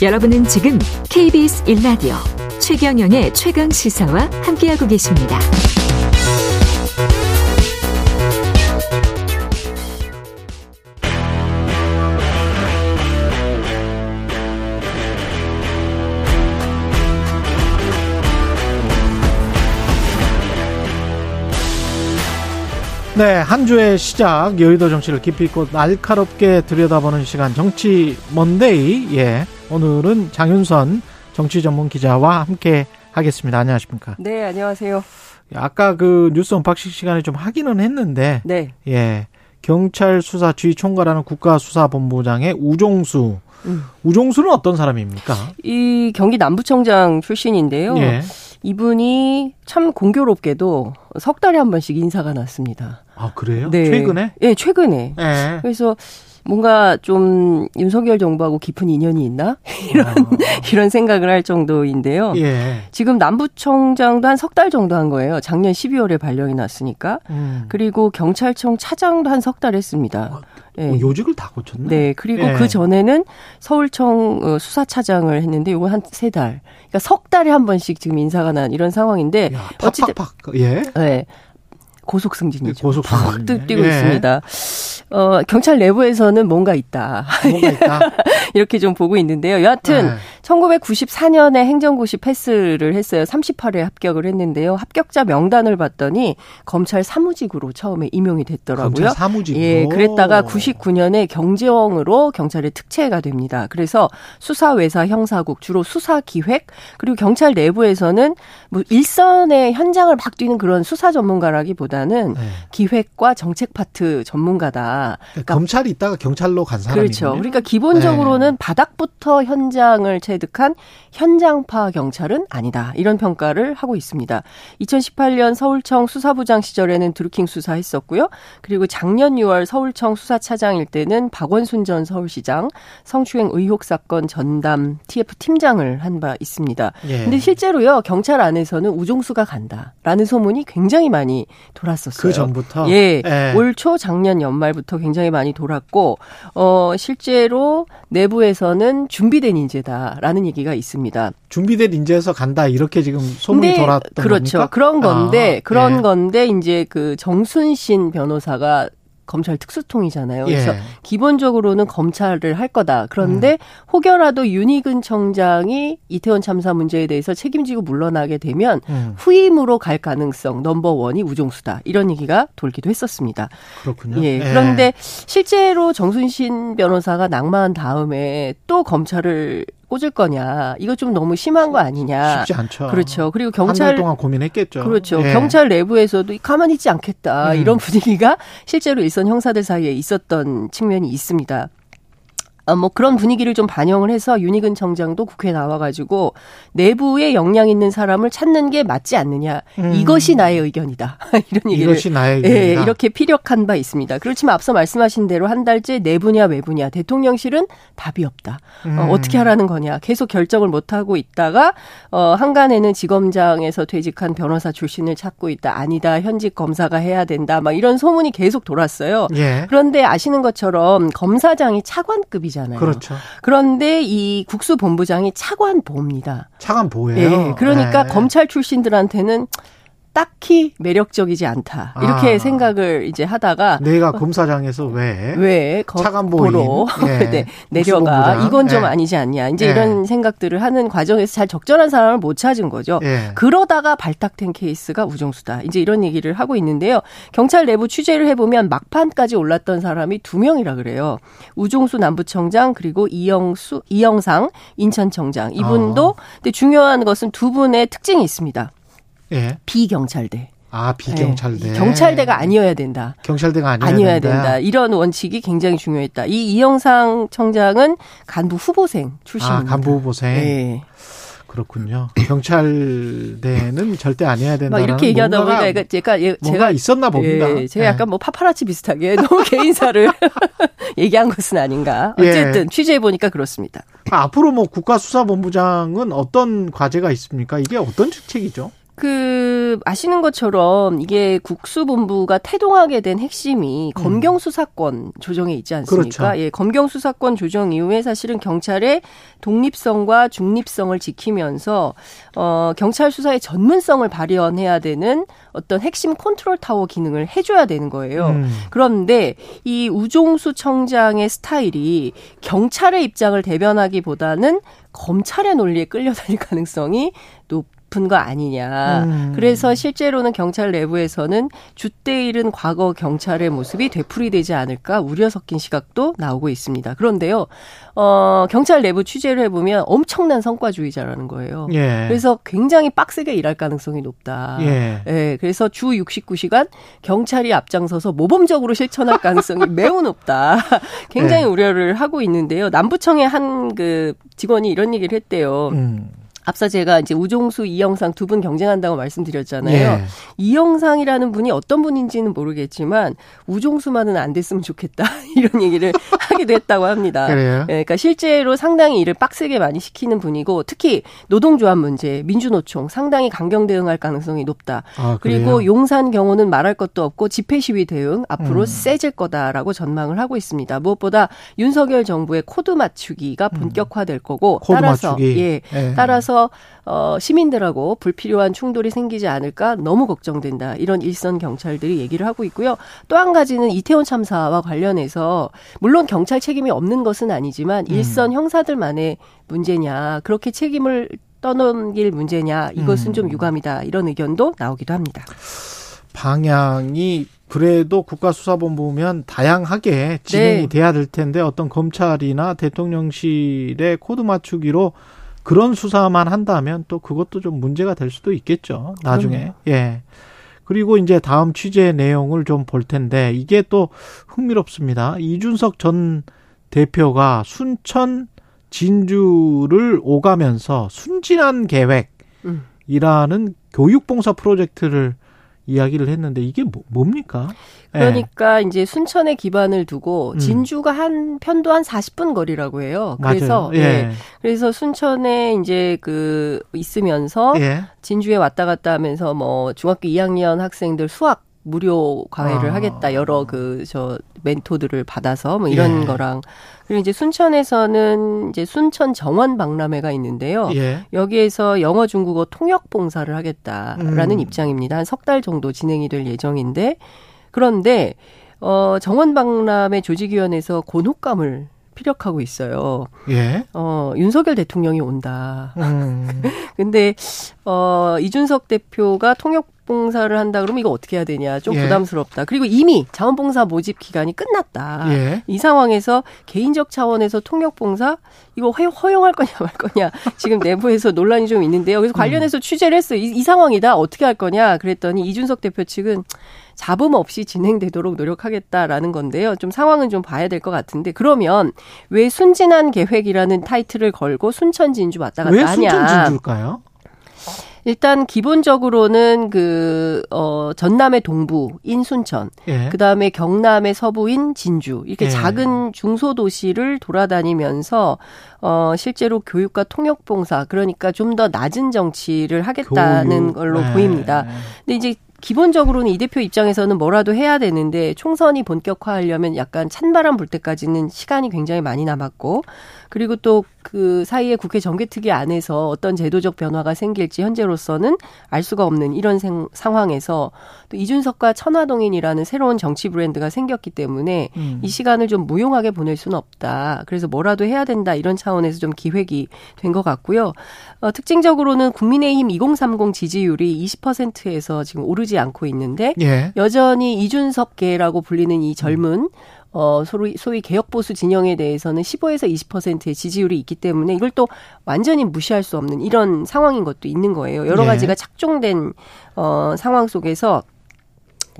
여러분은 지금 KBS 1라디오 최경영의 최강 시사와 함께하고 계십니다. 네, 한 주의 시작 여의도 정치를 깊이 있고 날카롭게 들여다보는 시간 정치 먼데이. 예. 오늘은 장윤선 정치 전문 기자와 함께 하겠습니다. 안녕하십니까? 네, 안녕하세요. 아까 그 뉴스 unboxing 시간에 좀 하기는 했는데 네. 예. 경찰 수사 주의 총괄하는 국가수사본부장의 우종수. 음. 우종수는 어떤 사람입니까? 이 경기 남부청장 출신인데요. 예. 이분이 참 공교롭게도 석 달에 한 번씩 인사가 났습니다. 아, 그래요? 네. 최근에? 네, 최근에. 네. 그래서 뭔가 좀 윤석열 정부하고 깊은 인연이 있나 이런 아. 이런 생각을 할 정도인데요. 예. 지금 남부청장도 한 석 달 정도 한 거예요. 작년 12월에 발령이 났으니까. 음. 그리고 경찰청 차장도 한 석 달 했습니다. 아, 네. 어, 요직을 다 고쳤네. 네. 그리고 예. 그 전에는 서울청 어, 수사차장을 했는데 요거 한 세 달. 그러니까 석 달에 한 번씩 지금 인사가 난 이런 상황인데 야, 어쨌든 예. 네. 고속 승진이죠. 고속 승진. 확 뛰고 예. 있습니다. 어, 경찰 내부에서는 뭔가 있다. 뭔가 있다. 이렇게 좀 보고 있는데요. 여하튼 네. 1994년에 행정고시 패스를 했어요. 38회 합격을 했는데요. 합격자 명단을 봤더니 검찰 사무직으로 처음에 임용이 됐더라고요. 검찰 사무직으로. 예, 그랬다가 99년에 경제원으로 경찰의 특채가 됩니다. 그래서 수사 외사 형사국 주로 수사 기획 그리고 경찰 내부에서는 뭐 일선의 현장을 막 뛰는 그런 수사 전문가라기보다는 네. 기획과 정책 파트 전문가다. 그러니까 검찰이 있다가 경찰로 간 사람이군요. 그렇죠. 그러니까 기본적으로는 네. 바닥부터 현장을 체득한 현장파 경찰은 아니다. 이런 평가를 하고 있습니다. 2018년 서울청 수사부장 시절에는 드루킹 수사했었고요. 그리고 작년 6월 서울청 수사차장일 때는 박원순 전 서울시장 성추행 의혹 사건 전담 TF 팀장을 한 바 있습니다. 예. 근데 실제로요. 경찰 안에서는 우종수가 간다라는 소문이 굉장히 많이 돌았었어요. 그 전부터 예. 예. 올 초 작년 연말부터 굉장히 많이 돌았고 어 실제로 내부에서는 준비된 인재다 라는 얘기가 있습니다. 준비된 인재에서 간다 이렇게 지금 소문이 돌았던 그렇죠. 겁니까? 그런 건데 아, 그런 예. 건데 이제 그 정순신 변호사가 검찰 특수통이잖아요. 그래서 예. 기본적으로는 검찰을 할 거다. 그런데 음. 혹여라도 윤희근 청장이 이태원 참사 문제에 대해서 책임지고 물러나게 되면 음. 후임으로 갈 가능성 넘버 원이 우종수다. 이런 얘기가 돌기도 했었습니다. 그렇군요. 예. 예. 그런데 실제로 정순신 변호사가 낙마한 다음에 또 검찰을 꽂을 거냐. 이거 좀 너무 심한 거 아니냐. 쉽지 않죠. 그렇죠. 그리고 경찰 동안 고민했겠죠. 그렇죠. 예. 경찰 내부에서도 가만히 있지 않겠다. 음. 이런 분위기가 실제로 일선 형사들 사이에 있었던 측면이 있습니다. 어, 뭐 그런 분위기를 좀 반영을 해서 윤희근 청장도 국회에 나와가지고 내부에 역량 있는 사람을 찾는 게 맞지 않느냐 음. 이것이 나의 의견이다 이런 얘기를 이것이 나의 의견이다. 예, 이렇게 피력한 바 있습니다. 그렇지만 앞서 말씀하신 대로 한 달째 내부냐 외부냐 대통령실은 답이 없다. 어, 음. 어, 어떻게 하라는 거냐 계속 결정을 못 하고 있다가 어, 한간에는 지검장에서 퇴직한 변호사 출신을 찾고 있다 아니다 현직 검사가 해야 된다 막 이런 소문이 계속 돌았어요. 예. 그런데 아시는 것처럼 검사장이 차관급이죠. 아니잖아요. 그렇죠. 그런데 이 국수본부장이 차관보입니다. 차관보예요. 네. 그러니까 네. 검찰 출신들한테는 딱히 매력적이지 않다. 이렇게 아. 생각을 이제 하다가 내가 검사장에서 왜, 왜 차관보로 예. 네, 내려가 이건 좀 예. 아니지 않냐. 이제 예. 이런 생각들을 하는 과정에서 잘 적절한 사람을 못 찾은 거죠. 예. 그러다가 발탁된 케이스가 우정수다. 이제 이런 얘기를 하고 있는데요. 경찰 내부 취재를 해보면 막판까지 올랐던 사람이 두 명이라 그래요. 우종수 남부청장 그리고 이영수 이영상 인천청장 이분도 아. 근데 중요한 것은 두 분의 특징이 있습니다. 예. 비경찰대. 아, 비경찰대. 네. 경찰대가 아니어야 된다. 경찰대가 아니어야, 아니어야 된다. 된다. 이런 원칙이 굉장히 중요했다. 이 이영상 청장은 간부 후보생 출신입니다. 아, 간부 후보생. 네. 그렇군요. 경찰대는 절대 아니어야 된다. 이렇게 얘기하다 보니까 제가 제가 있었나 봅니다. 예, 제가 예. 약간 뭐 파파라치 비슷하게 너무 개인사를 얘기한 것은 아닌가. 어쨌든 예. 취재해 보니까 그렇습니다. 앞으로 뭐 국가수사본부장은 어떤 과제가 있습니까? 이게 어떤 직책이죠? 그 아시는 것처럼 이게 국수본부가 태동하게 된 핵심이 음. 검경 수사권 조정에 있지 않습니까? 그렇죠. 예, 검경 수사권 조정 이후에 사실은 경찰의 독립성과 중립성을 지키면서 어 경찰 수사의 전문성을 발현해야 되는 어떤 핵심 컨트롤 타워 기능을 해줘야 되는 거예요. 음. 그런데 이 우종수 청장의 스타일이 경찰의 입장을 대변하기보다는 검찰의 논리에 끌려다닐 가능성이 거 아니냐. 음. 그래서 실제로는 경찰 내부에서는 주대 잃은 과거 경찰의 모습이 되풀이되지 않을까 우려 섞인 시각도 나오고 있습니다. 그런데요, 어, 경찰 내부 취재를 해보면 엄청난 성과주의자라는 거예요. 예. 그래서 굉장히 빡세게 일할 가능성이 높다. 예. 예. 그래서 주 69시간 경찰이 앞장서서 모범적으로 실천할 가능성이 매우 높다. 굉장히 예. 우려를 하고 있는데요. 남부청의 한 그 직원이 이런 얘기를 했대요. 음. 앞서 제가 이제 우종수 이영상 두 분 경쟁한다고 말씀드렸잖아요. 예. 이영상이라는 분이 어떤 분인지는 모르겠지만 우종수만은 안 됐으면 좋겠다 이런 얘기를 하기도 했다고 합니다. 그래요? 예, 그러니까 실제로 상당히 일을 빡세게 많이 시키는 분이고 특히 노동조합 문제, 민주노총 상당히 강경 대응할 가능성이 높다. 아, 그리고 용산 경우는 말할 것도 없고 집회 시위 대응 앞으로 음. 세질 거다라고 전망을 하고 있습니다. 무엇보다 윤석열 정부의 코드 맞추기가 음. 본격화될 거고 코드 따라서 맞추기. 예, 예. 따라서 어, 시민들하고 불필요한 충돌이 생기지 않을까 너무 걱정된다. 이런 일선 경찰들이 얘기를 하고 있고요. 또 한 가지는 이태원 참사와 관련해서 물론 경찰 책임이 없는 것은 아니지만 음. 일선 음. 형사들만의 문제냐 그렇게 책임을 떠넘길 문제냐 이것은 음. 좀 유감이다 이런 의견도 나오기도 합니다. 방향이 그래도 국가수사본부면 다양하게 진행이 네. 돼야 될 텐데 어떤 검찰이나 대통령실의 코드 맞추기로 그런 수사만 한다면 또 그것도 좀 문제가 될 수도 있겠죠. 나중에. 그럼요. 예. 그리고 이제 다음 취재 내용을 좀 볼 텐데 이게 또 흥미롭습니다. 이준석 전 대표가 순천 진주를 오가면서 순진한 계획이라는 음. 교육봉사 프로젝트를 이야기를 했는데 이게 뭐, 뭡니까? 그러니까 예. 이제 순천에 기반을 두고 음. 진주가 한 편도 한 40분 거리라고 해요. 그래서 예. 예. 그래서 순천에 이제 그 있으면서 예. 진주에 왔다 갔다 하면서 뭐 중학교 2학년 학생들 수학 무료 과외를 아. 하겠다 여러 그 저 멘토들을 받아서 뭐 이런 예. 거랑 그리고 이제 순천에서는 이제 순천 정원 박람회가 있는데요. 예. 여기에서 영어 중국어 통역 봉사를 하겠다라는 음. 입장입니다. 한 석 달 정도 진행이 될 예정인데 그런데 어 정원 박람회 조직위원회에서 곤혹감을 피력하고 있어요. 예. 어, 윤석열 대통령이 온다. 음. 근데, 어, 이준석 대표가 통역 봉사를 한다 그러면 이거 어떻게 해야 되냐 좀 예. 부담스럽다. 그리고 이미 자원봉사 모집 기간이 끝났다. 예. 이 상황에서 개인적 차원에서 통역봉사 이거 허용할 거냐 말 거냐 지금 내부에서 논란이 좀 있는데요. 그래서 관련해서 음. 취재를 했어요. 이, 이 상황이다 어떻게 할 거냐 그랬더니 이준석 대표 측은 잡음 없이 진행되도록 노력하겠다라는 건데요. 좀 상황은 좀 봐야 될 것 같은데 그러면 왜 순진한 계획이라는 타이틀을 걸고 순천 진주 왔다 갔다 하냐? 왜 순천 진주일까요? 일단 기본적으로는 그, 어, 전남의 동부 인 순천, 예. 그 다음에 경남의 서부인 진주, 이렇게 예. 작은 중소도시를 돌아다니면서, 어, 실제로 교육과 통역봉사, 그러니까 좀 더 낮은 정치를 하겠다는 교육. 걸로 예. 보입니다. 근데 이제 기본적으로는 이 대표 입장에서는 뭐라도 해야 되는데 총선이 본격화하려면 약간 찬바람 불 때까지는 시간이 굉장히 많이 남았고 그리고 또 그 사이에 국회 정개특위 안에서 어떤 제도적 변화가 생길지 현재로서는 알 수가 없는 이런 생, 상황에서 또 이준석과 천화동인이라는 새로운 정치 브랜드가 생겼기 때문에 음. 이 시간을 좀 무용하게 보낼 수는 없다. 그래서 뭐라도 해야 된다 이런 차원에서 좀 기획이 된 것 같고요. 어, 특징적으로는 국민의힘 2030 지지율이 20%에서 지금 오르 지 않고 있는데 예. 여전히 이준석계라고 불리는 이 젊은 음. 어, 소위, 소위 개혁보수 진영에 대해서는 15에서 20%의 지지율이 있기 때문에 이걸 또 완전히 무시할 수 없는 이런 상황인 것도 있는 거예요. 여러 네. 가지가 착종된, 어, 상황 속에서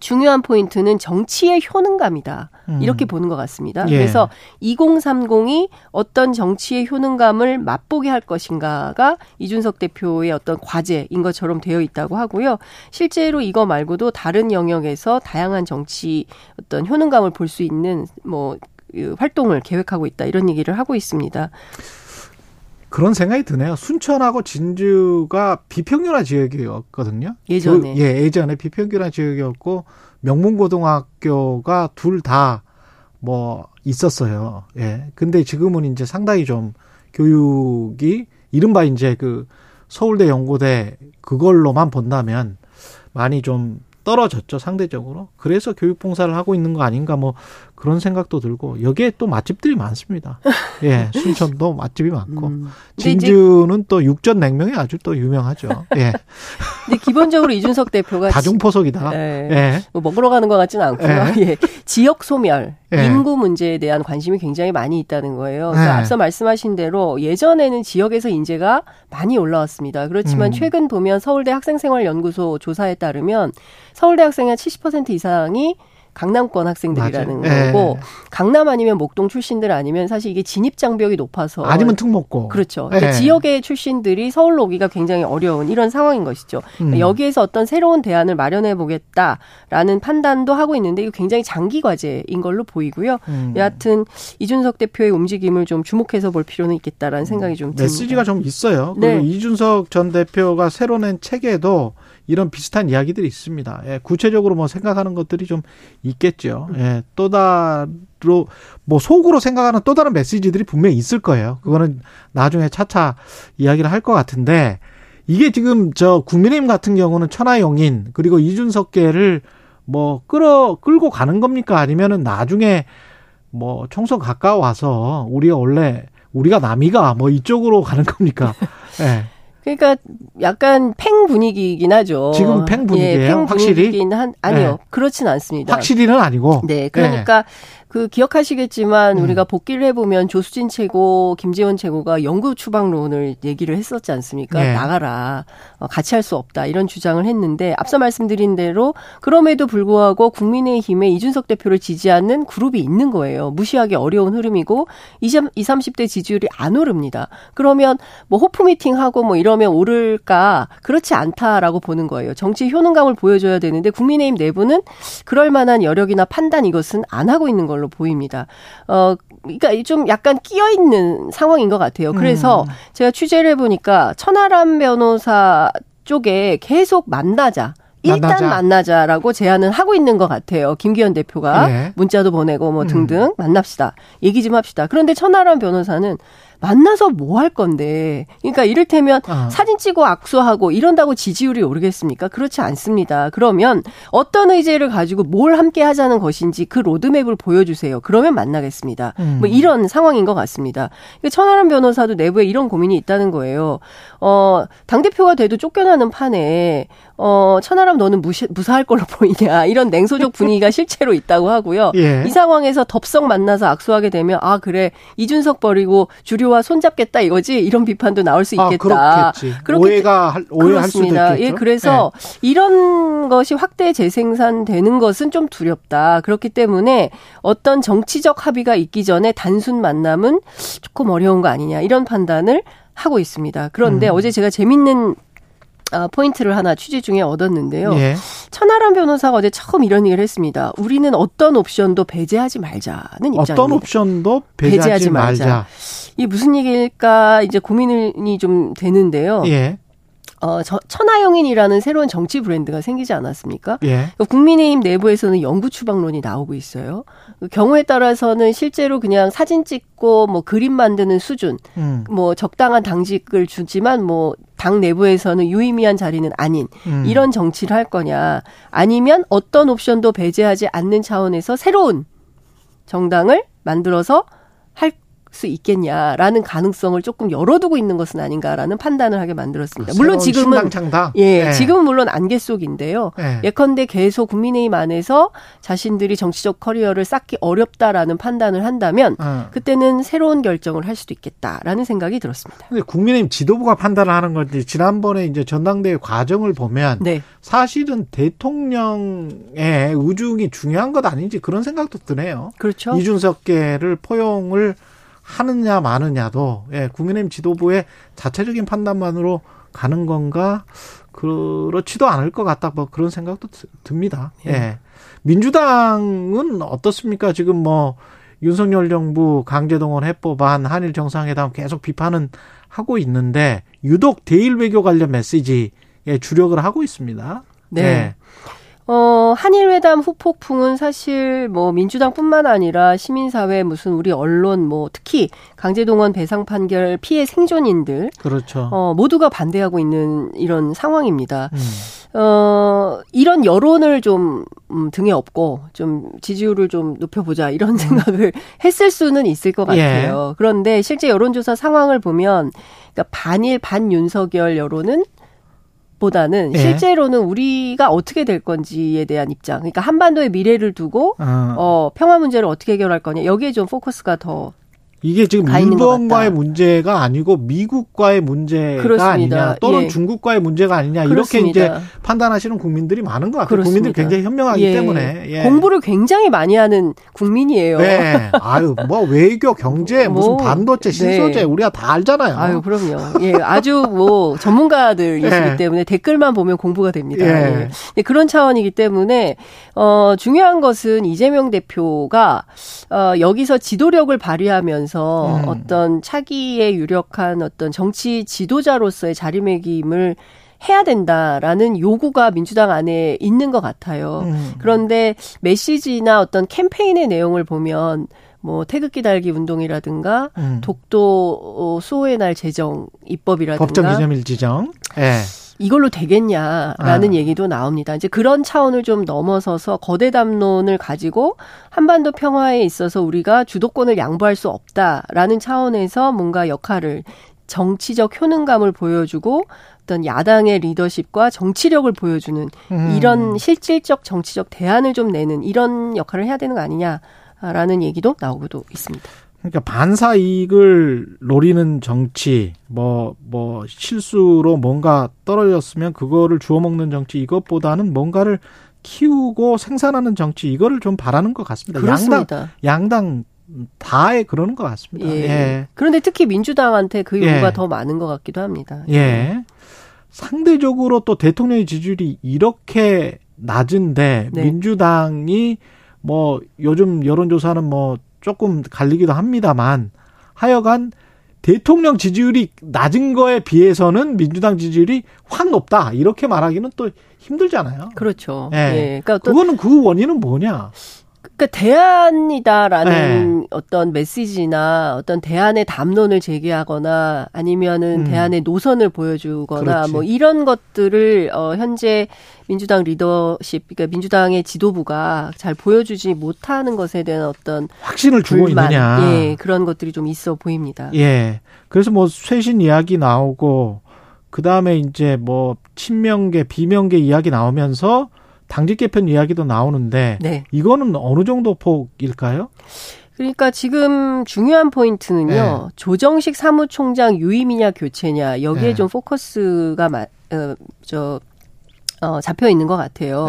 중요한 포인트는 정치의 효능감이다. 음. 이렇게 보는 것 같습니다. 예. 그래서 2030이 어떤 정치의 효능감을 맛보게 할 것인가가 이준석 대표의 어떤 과제인 것처럼 되어 있다고 하고요. 실제로 이거 말고도 다른 영역에서 다양한 정치 어떤 효능감을 볼 수 있는 뭐그 활동을 계획하고 있다 이런 얘기를 하고 있습니다. 그런 생각이 드네요. 순천하고 진주가 비평균화 지역이었거든요. 예전에. 그, 예, 예전에 비평균화 지역이었고 명문고등학교가 둘 다 뭐 있었어요. 예. 근데 지금은 이제 상당히 좀 교육이 이른바 이제 그 서울대 연고대 그걸로만 본다면 많이 좀 떨어졌죠 상대적으로 그래서 교육 봉사를 하고 있는 거 아닌가 뭐 그런 생각도 들고 여기에 또 맛집들이 많습니다. 예, 순천도 맛집이 많고 음. 진주는 또 육전 냉면이 아주 또 유명하죠. 예. 근데 기본적으로 이준석 대표가 다중포석이다. 예. 예. 뭐 먹으러 가는 것 같지는 않고요. 예. 예. 지역 소멸, 예. 인구 문제에 대한 관심이 굉장히 많이 있다는 거예요. 그래서 예. 앞서 말씀하신 대로 예전에는 지역에서 인재가 많이 올라왔습니다. 그렇지만 음. 최근 보면 서울대 학생생활연구소 조사에 따르면 서울대 학생의 70% 이상이 강남권 학생들이라는 맞아요. 거고 예. 강남 아니면 목동 출신들 아니면 사실 이게 진입 장벽이 높아서 아니면 특목고 그렇죠. 예. 지역의 출신들이 서울로 오기가 굉장히 어려운 이런 상황인 것이죠. 음. 여기에서 어떤 새로운 대안을 마련해 보겠다라는 판단도 하고 있는데 이거 굉장히 장기 과제인 걸로 보이고요. 음. 여하튼 이준석 대표의 움직임을 좀 주목해서 볼 필요는 있겠다라는 생각이 좀 듭니다. 메시지가 좀 있어요. 네. 이준석 전 대표가 새로 낸 책에도 이런 비슷한 이야기들이 있습니다. 예, 구체적으로 뭐 생각하는 것들이 좀 있겠죠. 예, 또 다로 뭐 속으로 생각하는 또 다른 메시지들이 분명히 있을 거예요. 그거는 나중에 차차 이야기를 할 것 같은데 이게 지금 저 국민의힘 같은 경우는 천하용인 그리고 이준석계를 뭐 끌어 끌고 가는 겁니까 아니면은 나중에 뭐 총선 가까워와서 우리가 원래 우리가 남이가 뭐 이쪽으로 가는 겁니까? 예. 그러니까 약간 팽 분위기이긴 하죠. 지금 팽 분위기예요. 예, 팽 확실히? 한 아니요. 네. 그렇진 않습니다. 확실히는 아니고. 네. 그러니까 네. 그 기억하시겠지만 음. 우리가 복귀를 해보면 조수진 최고, 김재원 최고가 영구 추방론을 얘기를 했었지 않습니까? 네. 나가라. 어, 같이 할 수 없다. 이런 주장을 했는데 앞서 말씀드린 대로 그럼에도 불구하고 국민의힘에 이준석 대표를 지지하는 그룹이 있는 거예요. 무시하기 어려운 흐름이고 20, 30대 지지율이 안 오릅니다. 그러면 뭐 호프 미팅하고 뭐 이러면 오를까? 그렇지 않다라고 보는 거예요. 정치 효능감을 보여줘야 되는데 국민의힘 내부는 그럴 만한 여력이나 판단 이것은 안 하고 있는 걸로 보입니다. 어, 그러니까 좀 약간 끼어 있는 상황인 것 같아요. 그래서 음. 제가 취재를 해보니까 천하람 변호사 쪽에 계속 만나자. 일단 만나자. 만나자라고 제안은 하고 있는 것 같아요. 김기현 대표가 네. 문자도 보내고 뭐 등등 음. 만납시다. 얘기 좀 합시다. 그런데 천하람 변호사는 만나서 뭐 할 건데. 그러니까 이를테면 어. 사진 찍고 악수하고 이런다고 지지율이 오르겠습니까? 그렇지 않습니다. 그러면 어떤 의제를 가지고 뭘 함께 하자는 것인지 그 로드맵을 보여주세요. 그러면 만나겠습니다. 음. 뭐 이런 상황인 것 같습니다. 그러니까 천하람 변호사도 내부에 이런 고민이 있다는 거예요. 어, 당대표가 돼도 쫓겨나는 판에 어, 천하람 너는 무시, 무사할 걸로 보이냐. 이런 냉소적 분위기가 실제로 있다고 하고요. 예. 이 상황에서 덥석 만나서 악수하게 되면 아, 그래. 이준석 버리고 주류 와 손잡겠다 이거지. 이런 비판도 나올 수 아, 있겠다. 아, 그렇겠지. 오해가 할, 오해할. 수도 있겠죠. 예, 그래서 예. 이런 것이 확대 재생산되는 것은 좀 두렵다. 그렇기 때문에 어떤 정치적 합의가 있기 전에 단순 만남은 조금 어려운 거 아니냐. 이런 판단을 하고 있습니다. 그런데 음. 어제 제가 재밌는 아, 포인트를 하나 취재 중에 얻었는데요. 예. 천하람 변호사가 어제 처음 이런 얘기를 했습니다. 우리는 어떤 옵션도 배제하지 말자는 입장입니다. 어떤 옵션도 배제하지, 배제하지 말자. 말자. 이게 무슨 얘기일까 이제 고민이 좀 되는데요. 예. 어, 저, 천하영인이라는 새로운 정치 브랜드가 생기지 않았습니까? 예. 그러니까 국민의힘 내부에서는 영구 추방론이 나오고 있어요. 그 경우에 따라서는 실제로 그냥 사진 찍고 뭐 그림 만드는 수준, 음. 뭐 적당한 당직을 주지만 뭐 당 내부에서는 유의미한 자리는 아닌 음. 이런 정치를 할 거냐, 아니면 어떤 옵션도 배제하지 않는 차원에서 새로운 정당을 만들어서 할 수 있겠냐라는 가능성을 조금 열어두고 있는 것은 아닌가라는 판단을 하게 만들었습니다. 물론 지금은 예, 네. 지금은 물론 안개 속인데요. 네. 예컨대 계속 국민의힘 안에서 자신들이 정치적 커리어를 쌓기 어렵다라는 판단을 한다면 어. 그때는 새로운 결정을 할 수도 있겠다라는 생각이 들었습니다. 근데 국민의힘 지도부가 판단을 하는 건지 지난번에 이제 전당대회 과정을 보면 네. 사실은 대통령의 우중이 중요한 것 아닌지 그런 생각도 드네요. 그렇죠. 이준석계를 포용을 하느냐 마느냐도 예, 국민의힘 지도부의 자체적인 판단만으로 가는 건가 그렇지도 않을 것 같다 뭐 그런 생각도 듭니다. 예. 예. 민주당은 어떻습니까? 지금 뭐 윤석열 정부 강제동원 해법안 한일 정상회담 계속 비판은 하고 있는데 유독 대일 외교 관련 메시지에 주력을 하고 있습니다. 네. 네. 어, 한일회담 후폭풍은 사실 뭐 민주당뿐만 아니라 시민사회 무슨 우리 언론 뭐 특히 강제동원 배상 판결 피해 생존인들 그렇죠. 어, 모두가 반대하고 있는 이런 상황입니다. 음. 어, 이런 여론을 좀 음, 등에 업고 좀 지지율을 좀 높여보자 이런 음. 생각을 했을 수는 있을 것 같아요. 예. 그런데 실제 여론조사 상황을 보면 그러니까 반일 반윤석열 여론은 보다는 예. 실제로는 우리가 어떻게 될 건지에 대한 입장. 그러니까 한반도의 미래를 두고 어. 어 평화 문제를 어떻게 해결할 거냐. 여기에 좀 포커스가 더 이게 지금 일본과의 문제가 아니고 미국과의 문제가 그렇습니다. 아니냐 또는 예. 중국과의 문제가 아니냐 그렇습니다. 이렇게 이제 판단하시는 국민들이 많은 것 같아요. 그렇습니다. 국민들이 굉장히 현명하기 예. 때문에 예. 공부를 굉장히 많이 하는 국민이에요. 네. 아유 뭐 외교, 경제, 뭐, 무슨 반도체, 신소재 네. 우리가 다 알잖아요. 아유 그럼요. 예, 아주 뭐 전문가들이시기 예. 때문에 댓글만 보면 공부가 됩니다. 예. 예. 그런 차원이기 때문에 어 중요한 것은 이재명 대표가 어 여기서 지도력을 발휘하면 하면서 음. 어떤 차기에 유력한 어떤 정치 지도자로서의 자리매김을 해야 된다라는 요구가 민주당 안에 있는 것 같아요. 음. 그런데 메시지나 어떤 캠페인의 내용을 보면 뭐 태극기 달기 운동이라든가 음. 독도 수호의 날 제정 입법이라든가 법정 기념일 지정. 예. 이걸로 되겠냐라는 아. 얘기도 나옵니다. 이제 그런 차원을 좀 넘어서서 거대 담론을 가지고 한반도 평화에 있어서 우리가 주도권을 양보할 수 없다라는 차원에서 뭔가 역할을 정치적 효능감을 보여주고 어떤 야당의 리더십과 정치력을 보여주는 음. 이런 실질적 정치적 대안을 좀 내는 이런 역할을 해야 되는 거 아니냐라는 얘기도 나오고도 있습니다. 그러니까 반사 이익을 노리는 정치, 뭐, 뭐, 실수로 뭔가 떨어졌으면 그거를 주워 먹는 정치, 이것보다는 뭔가를 키우고 생산하는 정치, 이거를 좀 바라는 것 같습니다. 그렇습니다. 양당, 양당 다에 그러는 것 같습니다. 예. 예. 그런데 특히 민주당한테 그 요구가 예. 더 많은 것 같기도 합니다. 예. 상대적으로 또 대통령의 지지율이 이렇게 낮은데 네. 민주당이 뭐 요즘 여론조사는 뭐 조금 갈리기도 합니다만 하여간 대통령 지지율이 낮은 거에 비해서는 민주당 지지율이 확 높다 이렇게 말하기는 또 힘들잖아요. 그렇죠. 예. 예. 그러니까 그거는 그 원인은 뭐냐? 그러니까 대안이다라는 네. 어떤 메시지나 어떤 대안의 담론을 제기하거나 아니면은 음. 대안의 노선을 보여주거나 그렇지. 뭐 이런 것들을 어 현재 민주당 리더십 그러니까 민주당의 지도부가 잘 보여주지 못하는 것에 대한 어떤 확신을 주고 불만, 있느냐. 예, 그런 것들이 좀 있어 보입니다. 예. 그래서 뭐 쇄신 이야기 나오고 그 다음에 이제 뭐 친명계 비명계 이야기 나오면서 당직 개편 이야기도 나오는데 네. 이거는 어느 정도 폭일까요? 그러니까 지금 중요한 포인트는요. 네. 조정식 사무총장 유임이냐 교체냐 여기에 네. 좀 포커스가 마, 어, 저 어, 잡혀 있는 것 같아요.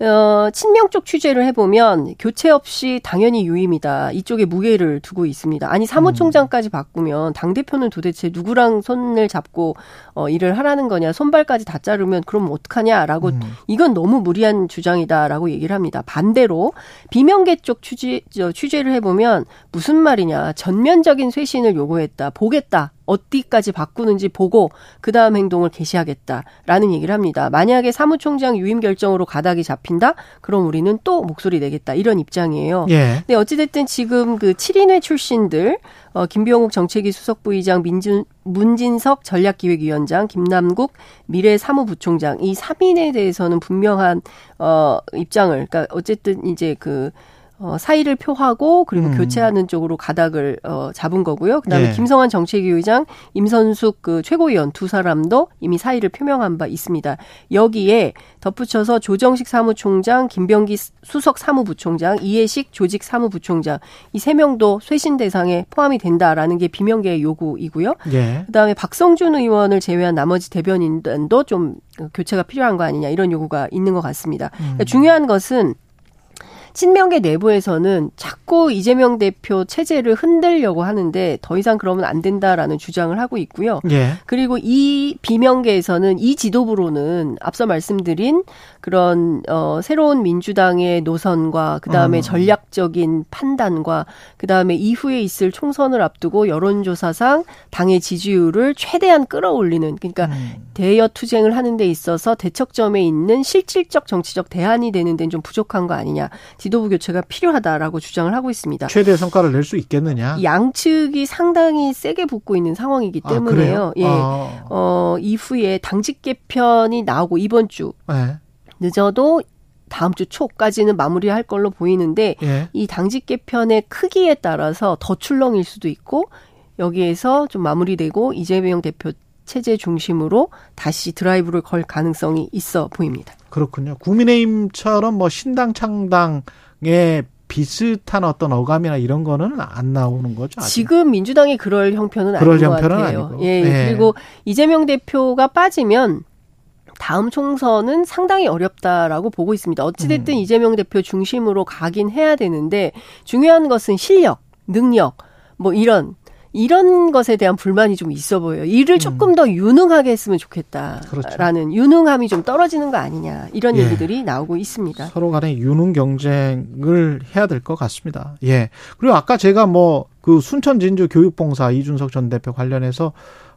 네. 어, 친명 쪽 취재를 해보면 교체 없이 당연히 유임이다. 이쪽에 무게를 두고 있습니다. 아니 사무총장까지 바꾸면 당 대표는 도대체 누구랑 손을 잡고 어, 일을 하라는 거냐? 손발까지 다 자르면 그럼 어떡하냐라고 음. 이건 너무 무리한 주장이다라고 얘기를 합니다. 반대로 비명계 쪽 취재 저, 취재를 해보면 무슨 말이냐? 전면적인 쇄신을 요구했다. 보겠다. 어디까지 바꾸는지 보고 그 다음 행동을 개시하겠다라는 얘기를 합니다. 만약에 사무총장 유임 결정으로 가닥이 잡힌다? 그럼 우리는 또 목소리 내겠다. 이런 입장이에요. 예. 근데 어찌됐든 지금 그 7인회 출신들 어, 김병욱 정책위 수석부의장, 민준, 문진석 전략기획위원장, 김남국 미래 사무부총장 이 3인에 대해서는 분명한 어 입장을 그러니까 어쨌든 이제 그 어, 사의를 표하고 그리고 음. 교체하는 쪽으로 가닥을 어, 잡은 거고요. 그다음에 네. 김성환 정책위 의장, 임선숙 그 최고위원 두 사람도 이미 사의를 표명한 바 있습니다. 여기에 덧붙여서 조정식 사무총장, 김병기 수석 사무부총장, 이해식 조직 사무부총장 이 세 명도 쇄신 대상에 포함이 된다라는 게 비명계의 요구이고요. 네. 그다음에 박성준 의원을 제외한 나머지 대변인도 좀 교체가 필요한 거 아니냐 이런 요구가 있는 것 같습니다. 음. 그러니까 중요한 것은 친명계 내부에서는 자꾸 이재명 대표 체제를 흔들려고 하는데 더 이상 그러면 안 된다라는 주장을 하고 있고요. 예. 그리고 이 비명계에서는 이 지도부로는 앞서 말씀드린 그런 어 새로운 민주당의 노선과 그다음에 어. 전략적인 판단과 그다음에 이후에 있을 총선을 앞두고 여론조사상 당의 지지율을 최대한 끌어올리는 그러니까 음. 대여 투쟁을 하는 데 있어서 대척점에 있는 실질적 정치적 대안이 되는 데는 좀 부족한 거 아니냐. 지도부 교체가 필요하다라고 주장을 하고 있습니다. 최대 성과를 낼 수 있겠느냐? 양측이 상당히 세게 붙고 있는 상황이기 아, 때문에요. 아, 예. 아. 어, 이후에 당직 개편이 나오고 이번 주 네. 늦어도 다음 주 초까지는 마무리할 걸로 보이는데 예. 이 당직 개편의 크기에 따라서 더 출렁일 수도 있고 여기에서 좀 마무리되고 이재명 대표 체제 중심으로 다시 드라이브를 걸 가능성이 있어 보입니다. 그렇군요. 국민의힘처럼 뭐 신당 창당에 비슷한 어떤 어감이나 이런 거는 안 나오는 거죠. 아직. 지금 민주당이 그럴 형편은 그럴 아닌 형편은 것 같아요. 아니고. 예. 네. 그리고 이재명 대표가 빠지면 다음 총선은 상당히 어렵다라고 보고 있습니다. 어찌됐든 음. 이재명 대표 중심으로 가긴 해야 되는데 중요한 것은 실력, 능력, 뭐 이런 이런 것에 대한 불만이 좀 있어 보여요. 일을 음. 조금 더 유능하게 했으면 좋겠다라는 그렇죠. 유능함이 좀 떨어지는 거 아니냐 이런 예. 얘기들이 나오고 있습니다. 서로 간에 유능 경쟁을 해야 될 것 같습니다. 예. 그리고 아까 제가 뭐 그 순천 진주 교육봉사 이준석 전 대표 관련해서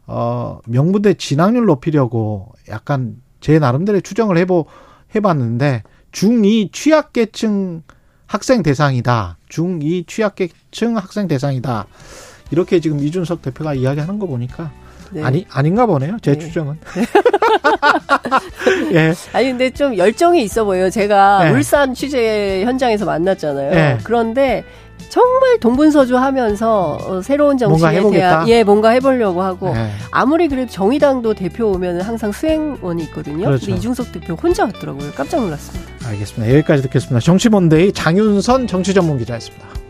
어 명문대 진학률 높이려고 약간 제 나름대로 추정을 해보 해봤는데 중2 취약계층 학생 대상이다. 중2 취약계층 학생 대상이다. 이렇게 지금 이준석 대표가 이야기하는 거 보니까 네. 아니 아닌가 보네요. 제 네. 추정은. 예. 아니 근데 좀 열정이 있어 보여요. 제가 네. 울산 취재 현장에서 만났잖아요. 네. 그런데 정말 동분서주하면서 어, 새로운 정치에 대한 예 뭔가 해보려고 하고 네. 아무리 그래도 정의당도 대표 오면 항상 수행원이 있거든요. 그렇죠. 근데 이중석 대표 혼자 왔더라고요. 깜짝 놀랐습니다. 알겠습니다. 여기까지 듣겠습니다. 정치몬데이 장윤선 정치전문기자였습니다.